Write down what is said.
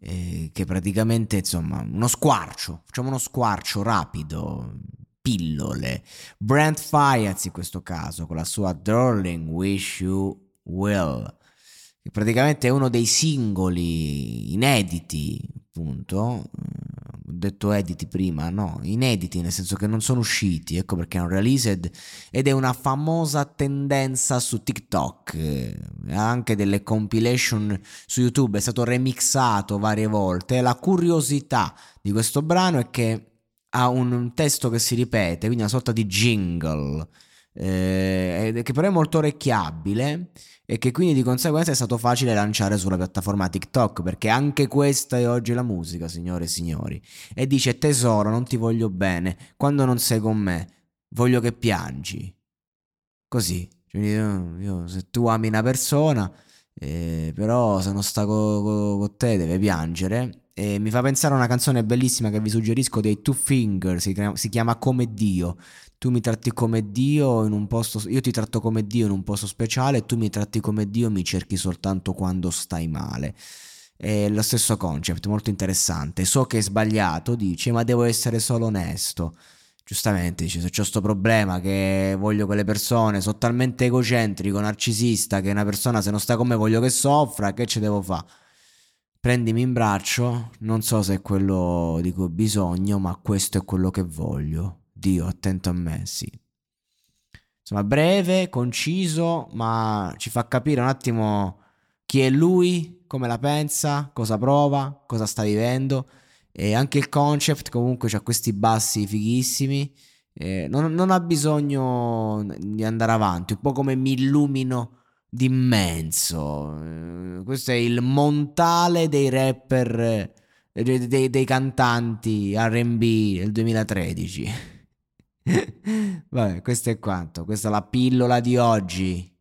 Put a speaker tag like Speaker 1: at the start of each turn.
Speaker 1: eh, che praticamente insomma uno squarcio, facciamo uno squarcio rapido, pillole. Brent Fiatz in questo caso con la sua Darling Wish You Will, che praticamente è uno dei singoli inediti, appunto, detto editi prima, no, inediti nel senso che non sono usciti, ecco perché un released ed è una famosa tendenza su TikTok, eh, anche delle compilation su YouTube, è stato remixato varie volte. La curiosità di questo brano è che ha un testo che si ripete, quindi una sorta di jingle, eh, che però è molto orecchiabile e che quindi di conseguenza è stato facile lanciare sulla piattaforma TikTok perché anche questa è oggi la musica, signore e signori. E dice tesoro, non ti voglio bene, quando non sei con me, voglio che piangi. Così, cioè, io, io, se tu ami una persona, eh, però se non sta con co, co te deve piangere. E mi fa pensare a una canzone bellissima che vi suggerisco dei Two Fingers, si, chiama Come Dio tu mi tratti come Dio in un posto, io ti tratto come Dio in un posto speciale, tu mi tratti come Dio, mi cerchi soltanto quando stai male. È lo stesso concept, molto interessante. So che è sbagliato, dice, ma devo essere solo onesto. Giustamente dice, se c'è questo problema che voglio che le persone, sono talmente egocentrico, narcisista, che una persona se non sta con me voglio che soffra, che ci devo fare? Prendimi in braccio, non so se è quello di cui ho bisogno, ma questo è quello che voglio. Dio, attento a me, sì. Insomma, breve, conciso, ma ci fa capire un attimo chi è lui, come la pensa, cosa prova, cosa sta vivendo. E anche il concept comunque ha questi bassi fighissimi. Eh, non, non, ha bisogno di andare avanti, un po' come mi illumino d'immenso. Eh, questo è il montale dei rapper, eh, dei, dei cantanti RB del 2013. Vabbè, questo è quanto. Questa è la pillola di oggi.